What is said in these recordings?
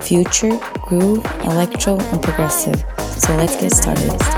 future, groove, electro, and progressive. So let's get started.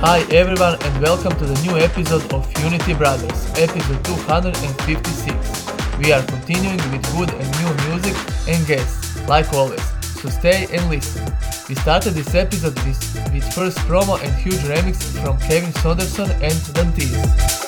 Hi everyone and welcome to the new episode of Unity Brothers, episode 256. We are continuing with good and new music and guests, like always, so stay and listen. We started this episode with, with first promo and huge remix from Kevin Saunderson and Dantiez.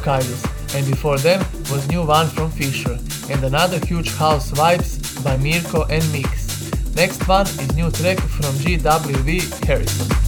Kylus, and before them was new one from Fisher, and another huge house vibes by Mirko and Meex. Next one is new track from GWV Harrison.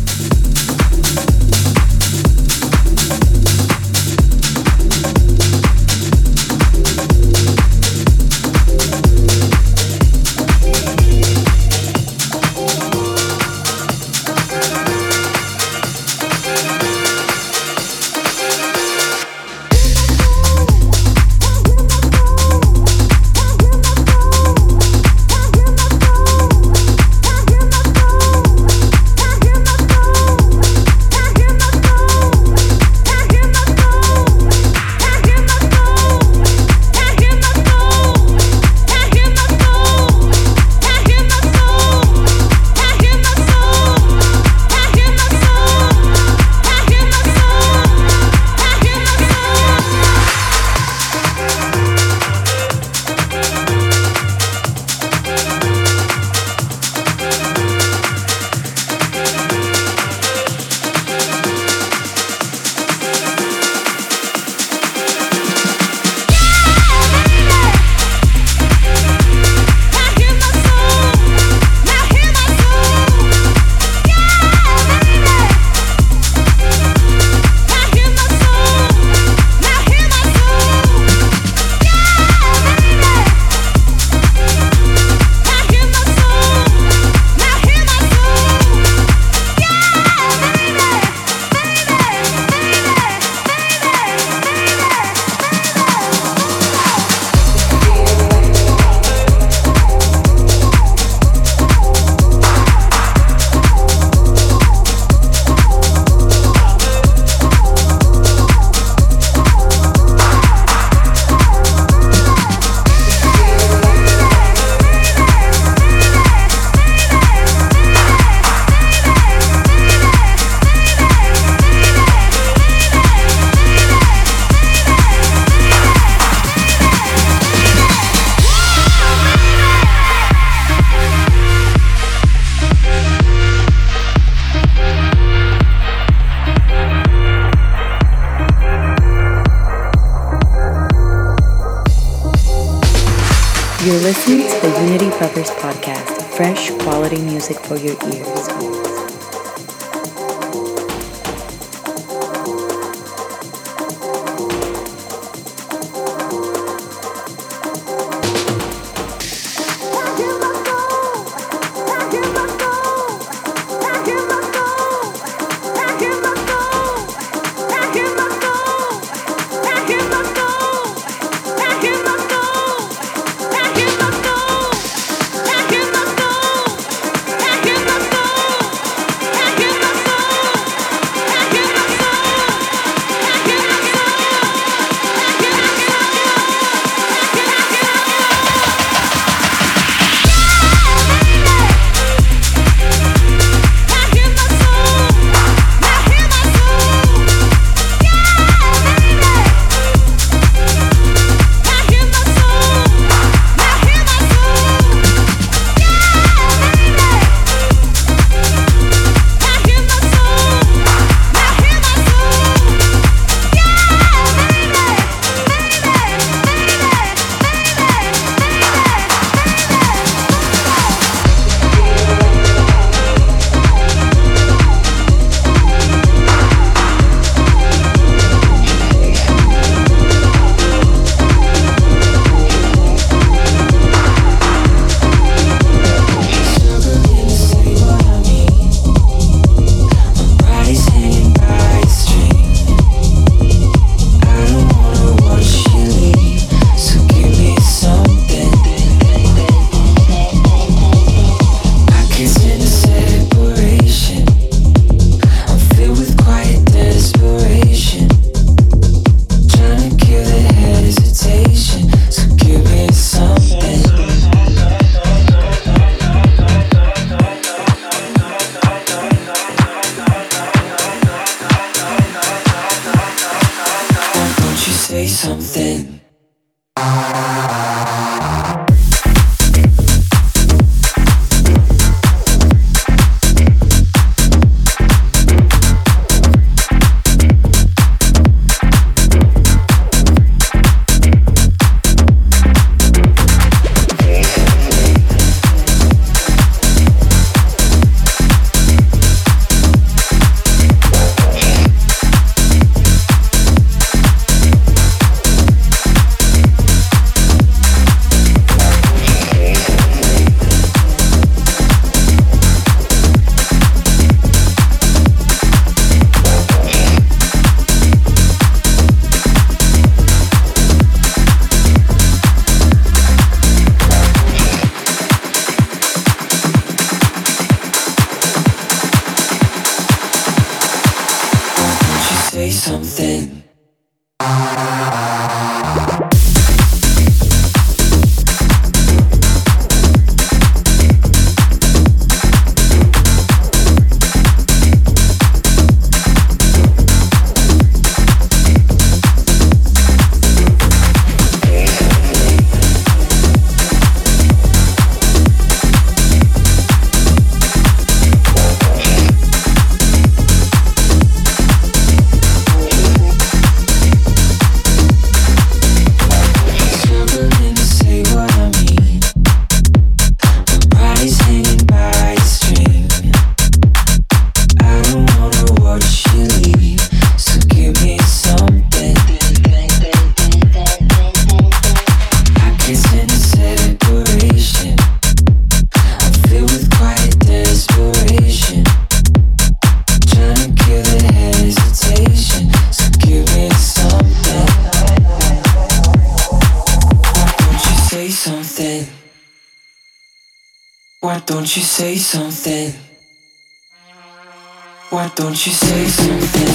Say something? Won't you say something?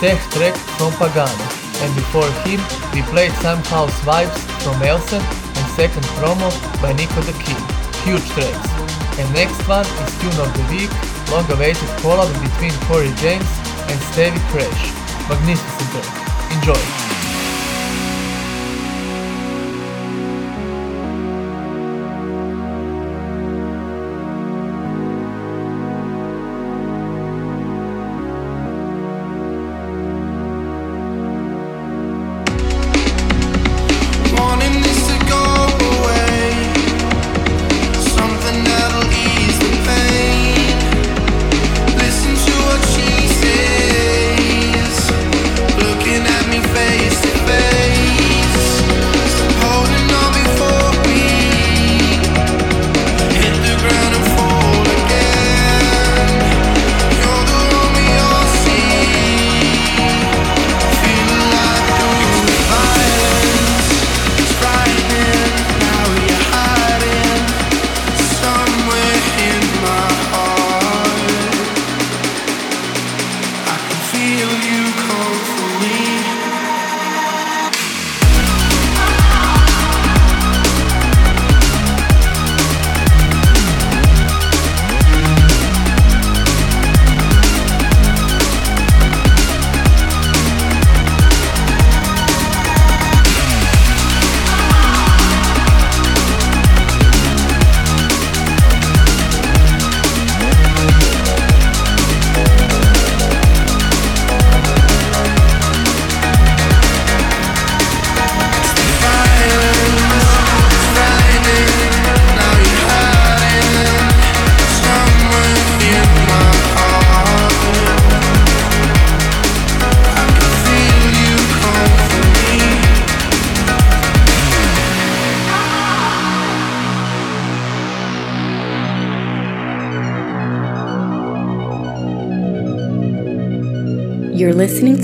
Tech track from Pagano, and before him we played some house vibes from Elsen and second promo by Nico the Kid. Huge tracks. And next one is Tune of the Week, long awaited collab between Corey James and Stevie Crash. Magnificent track. Enjoy!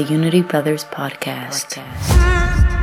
the Unity Brothers podcast. podcast.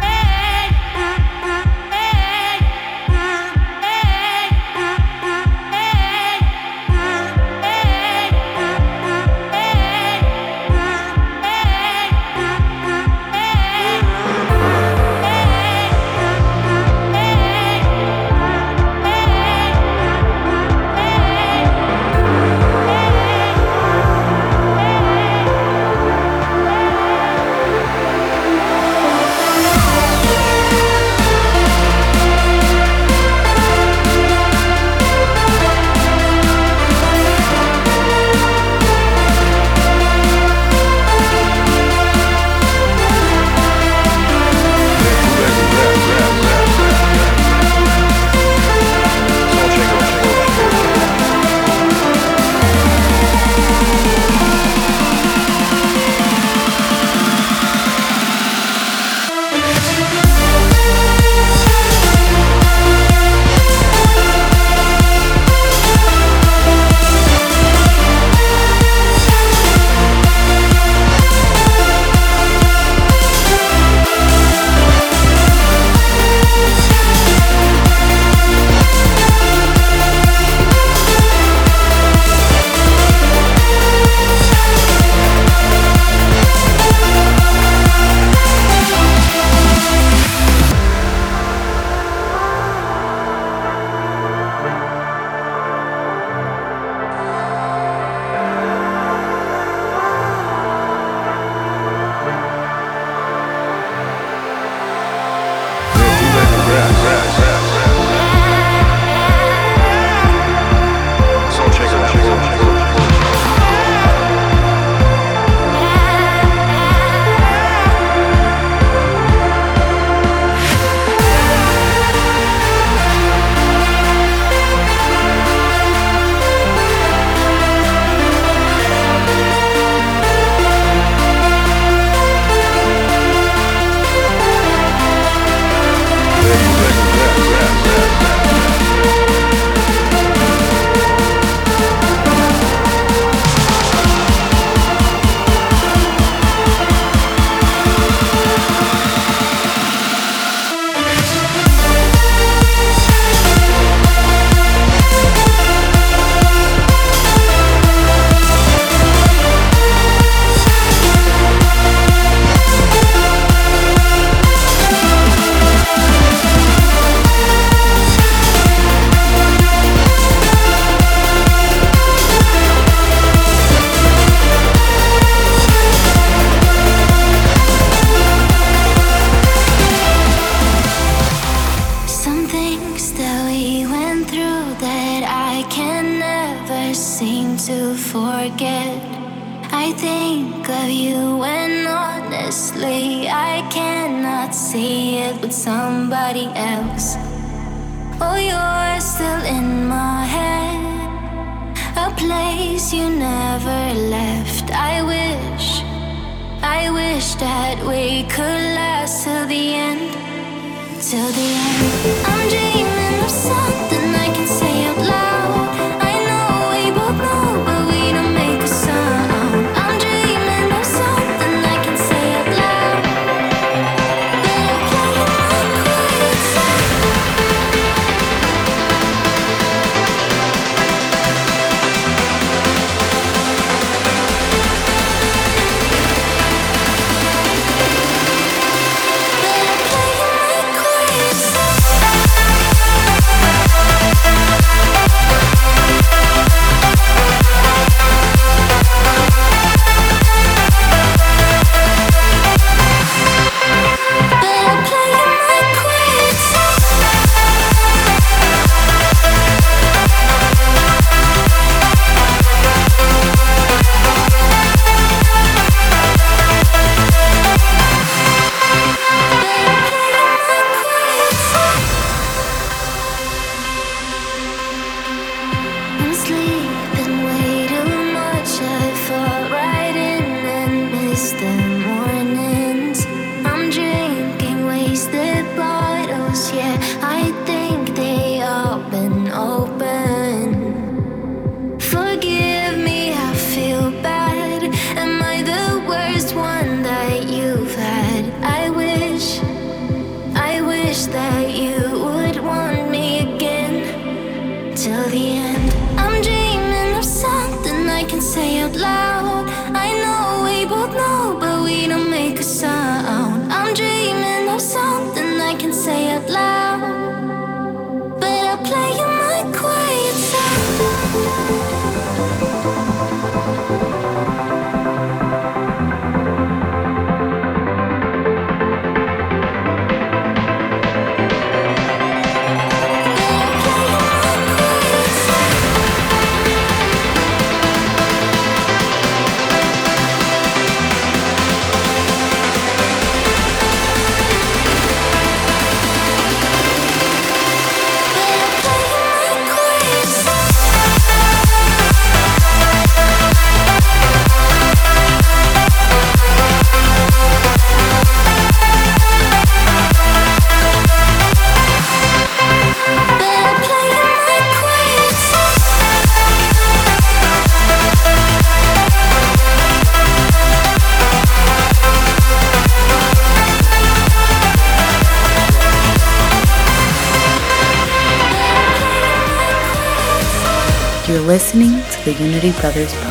The Unity Brothers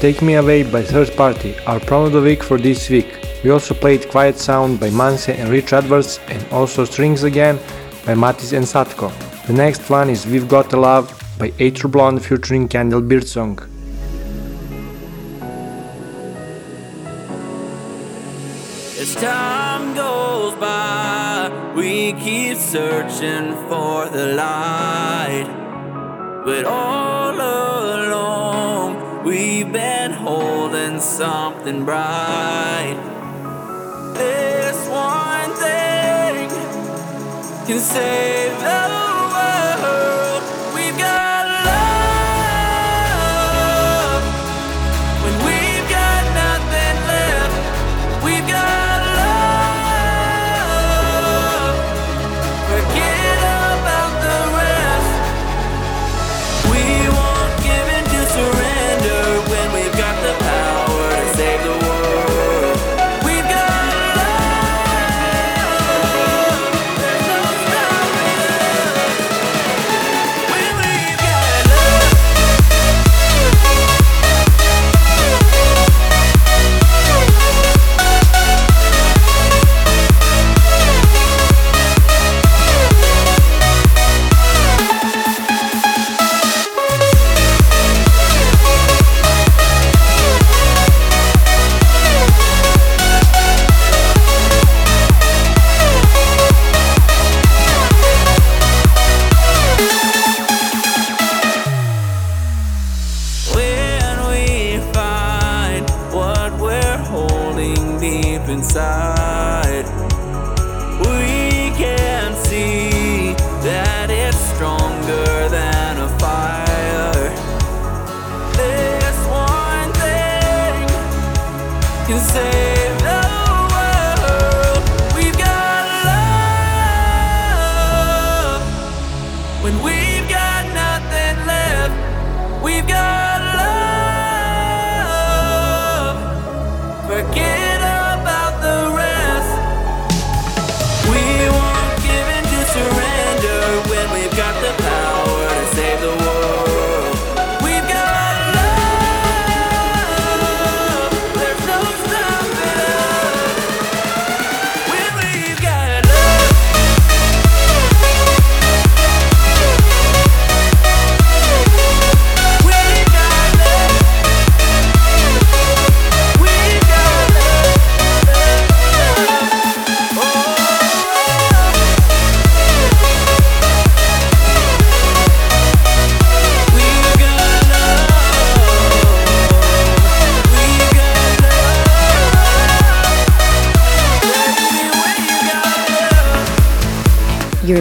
Take Me Away by Third Party, our promo of the week for this week. We also played Quiet Sound by Manse and Rich Edwards and also Strings Again by Matisse and Sadko. The next one is We've Got a Love by Aether Blonde featuring Candle Birdsong. As time goes by, we keep searching for the light. But all something bright. This one thing can save the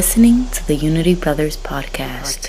Listening to the Unity Brothers podcast.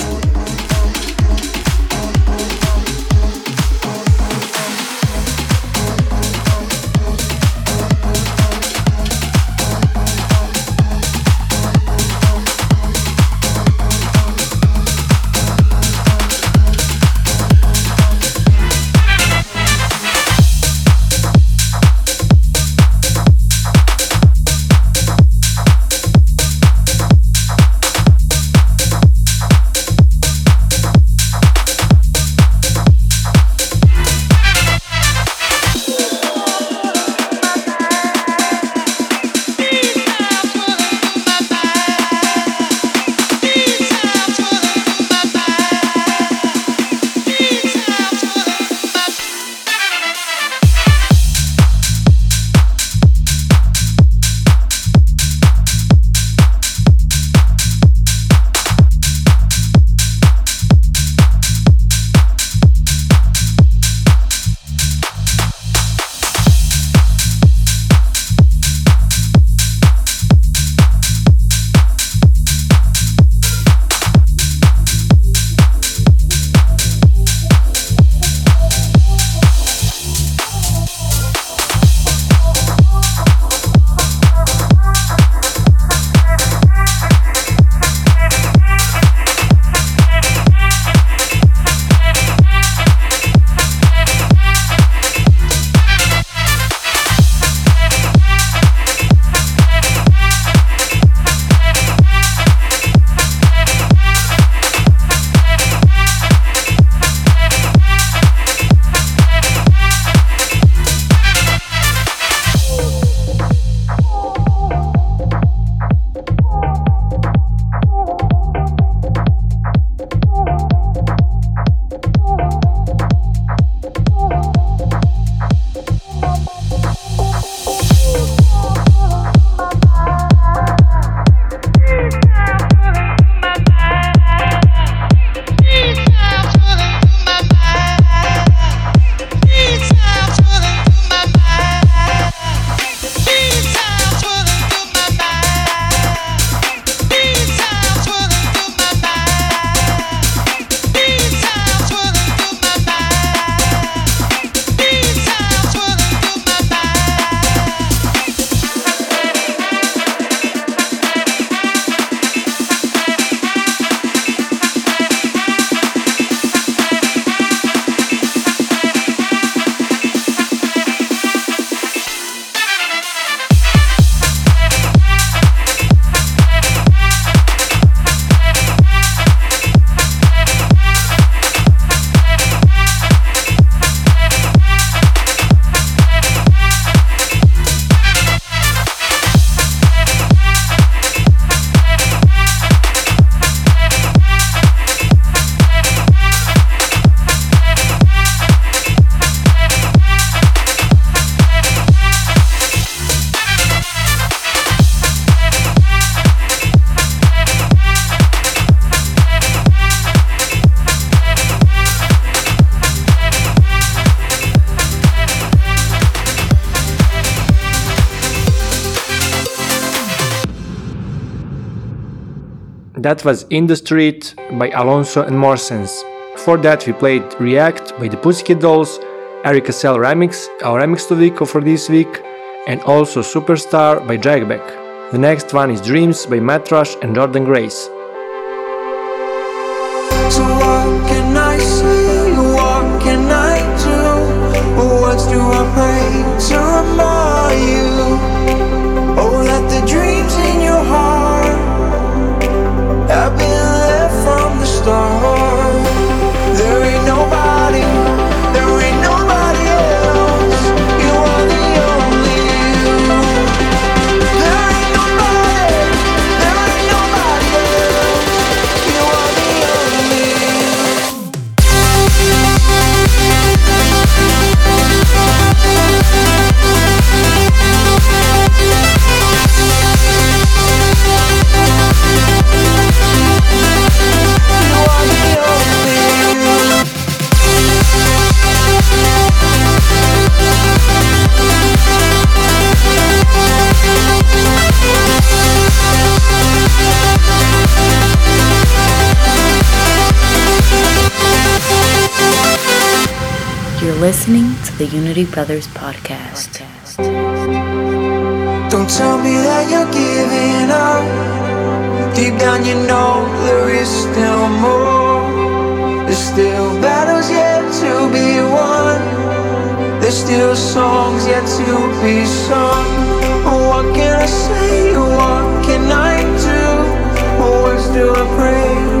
That was In the Street by Alonso and Morsens. Before that, we played React by the Pussycat Dolls, Erica Cell Remix, our remix to Vico for this week, and also Superstar by Dragback. The next one is Dreams by Matt Rush and Jordan Grace. You're listening to the Unity Brothers podcast. Don't tell me that you're giving up. Deep down, you know there is still more. There's still battles yet to be won. There's still songs yet to be sung. What can I say? What can I do? Words do I pray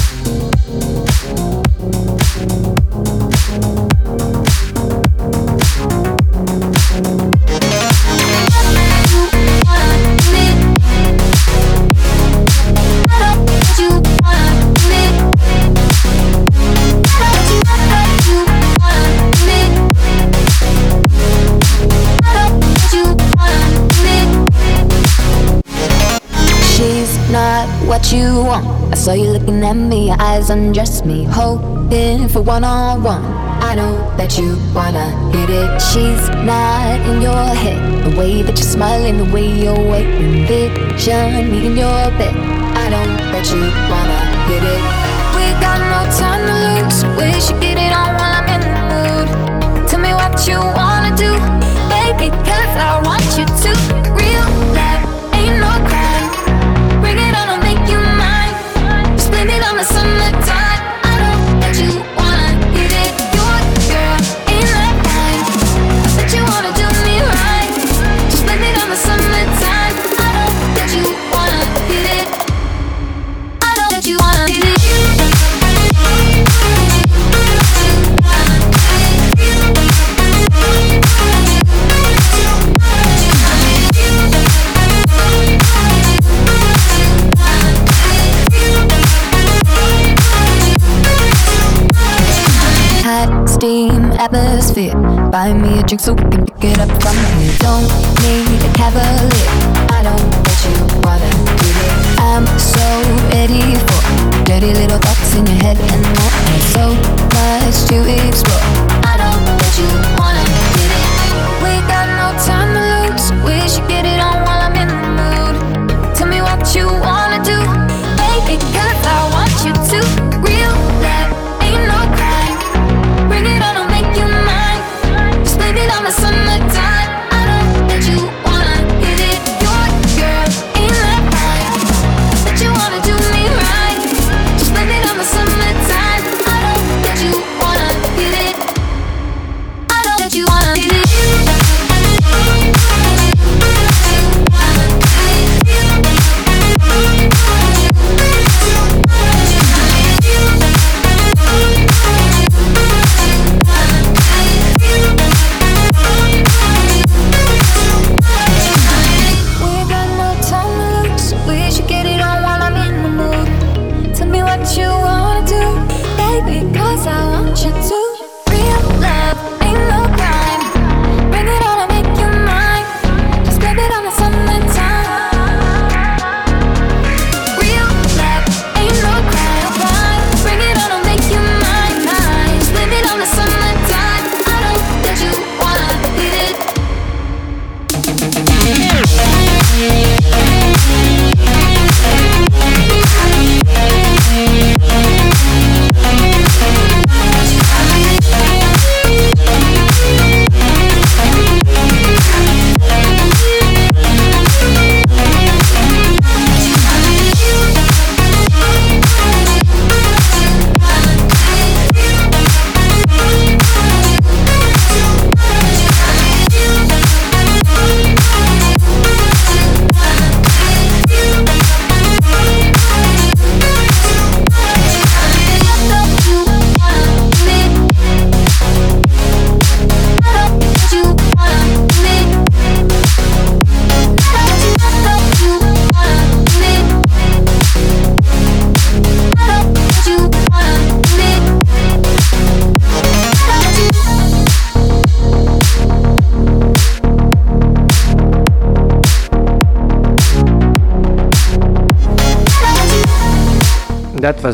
Looking me, your eyes undress me, hoping for one on one. I know that you wanna hit it. She's not in your head. The way that you're smiling, the way you're waiting, vision me in your bed. I know that you wanna so we can pick it up from here. Don't need a cavalier. I don't know that you wanna do. I'm so ready for dirty little thoughts in your head and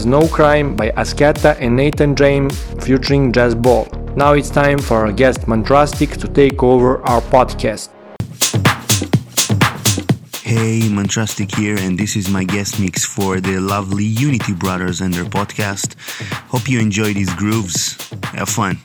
No Crime by Ascata and Nathan James featuring Jazz Ball. Now it's time for our guest Mantrastic to take over our podcast. Hey, Mantrastic here, and this is my guest mix for the lovely Unity Brothers and their podcast. Hope you enjoy these grooves. Have fun.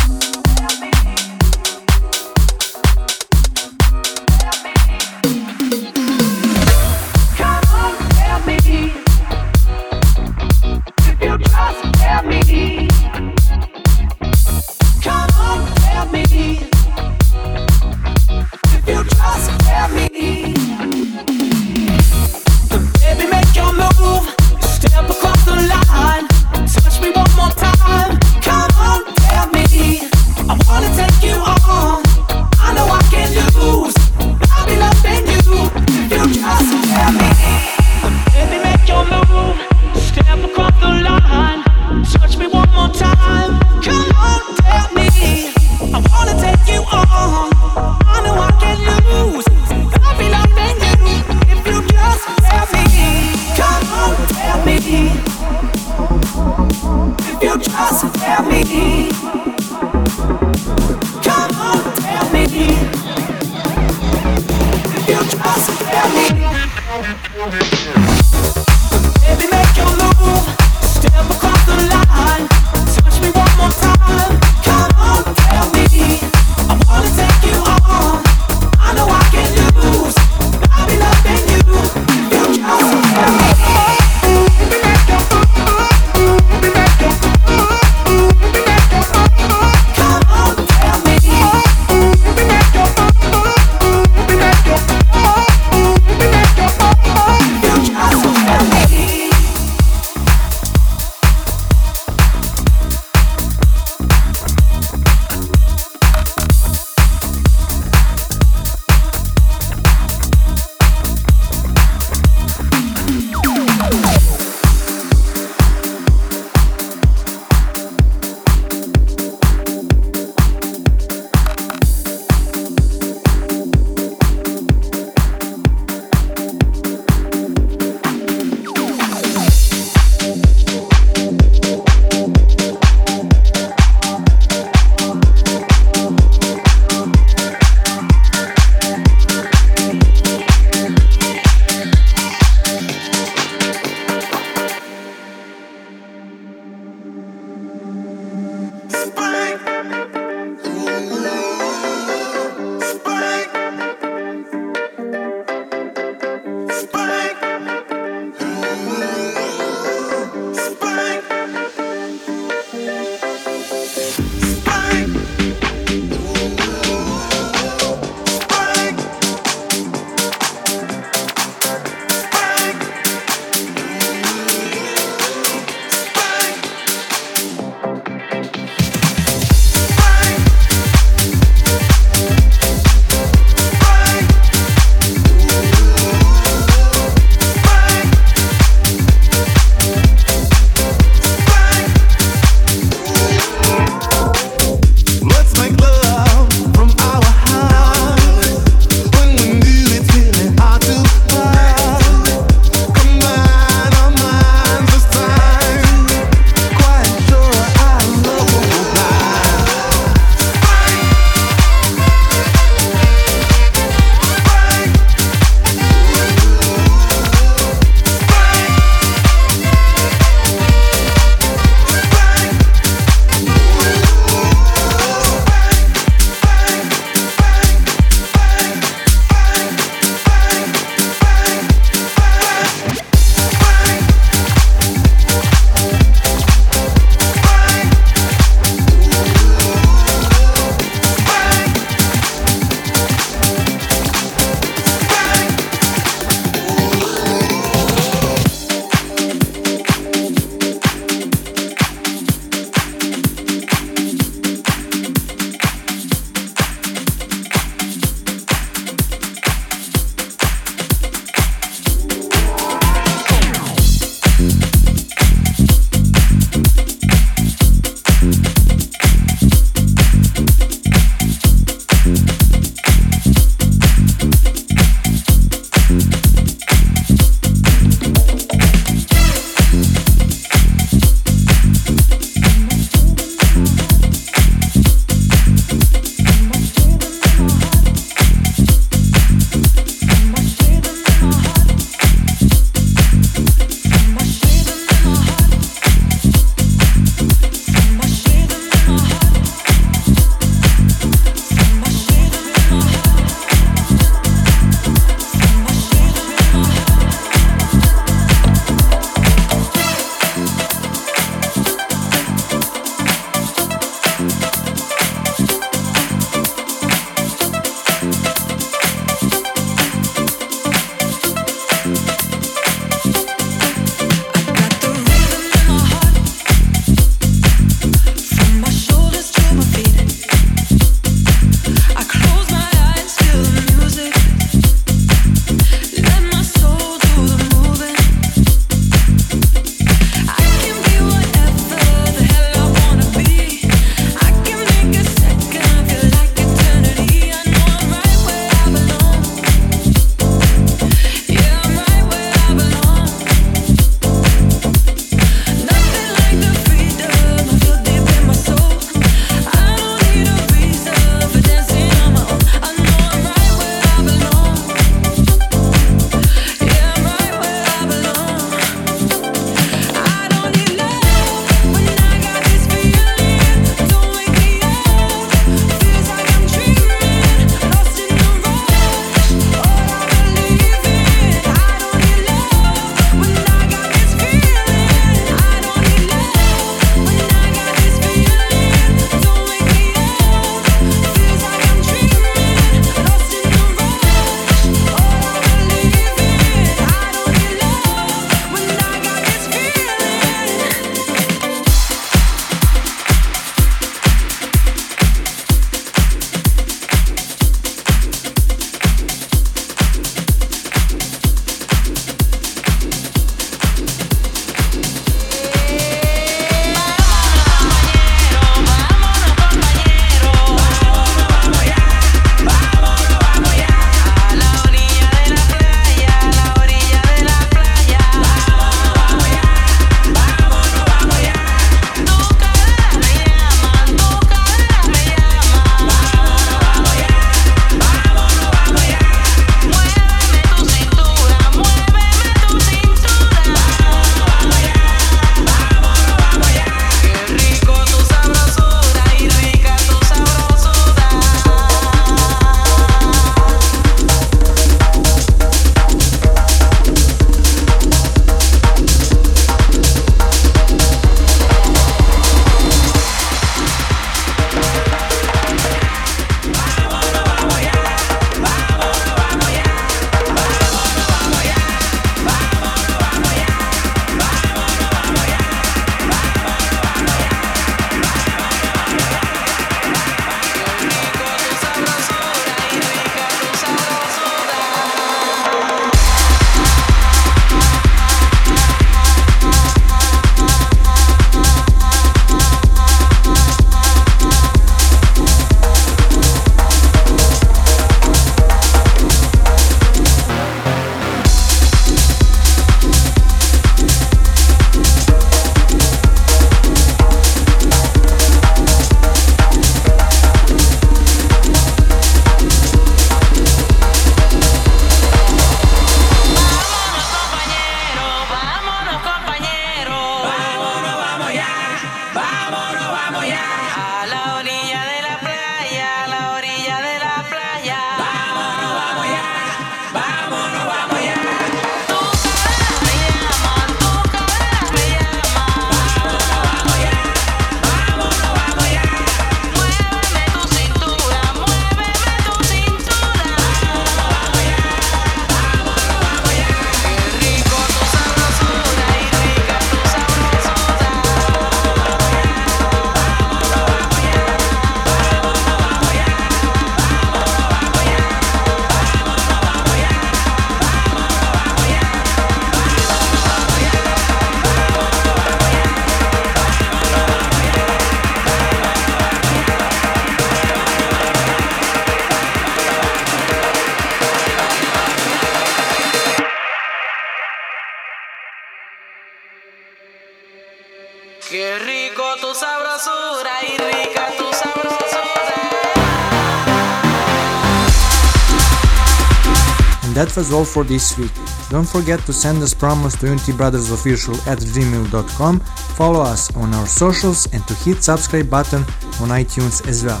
That was all for this week. Don't forget to send us promos to unitybrothersofficial at gmail.com, follow us on our socials, and to hit subscribe button on iTunes as well.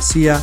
See ya!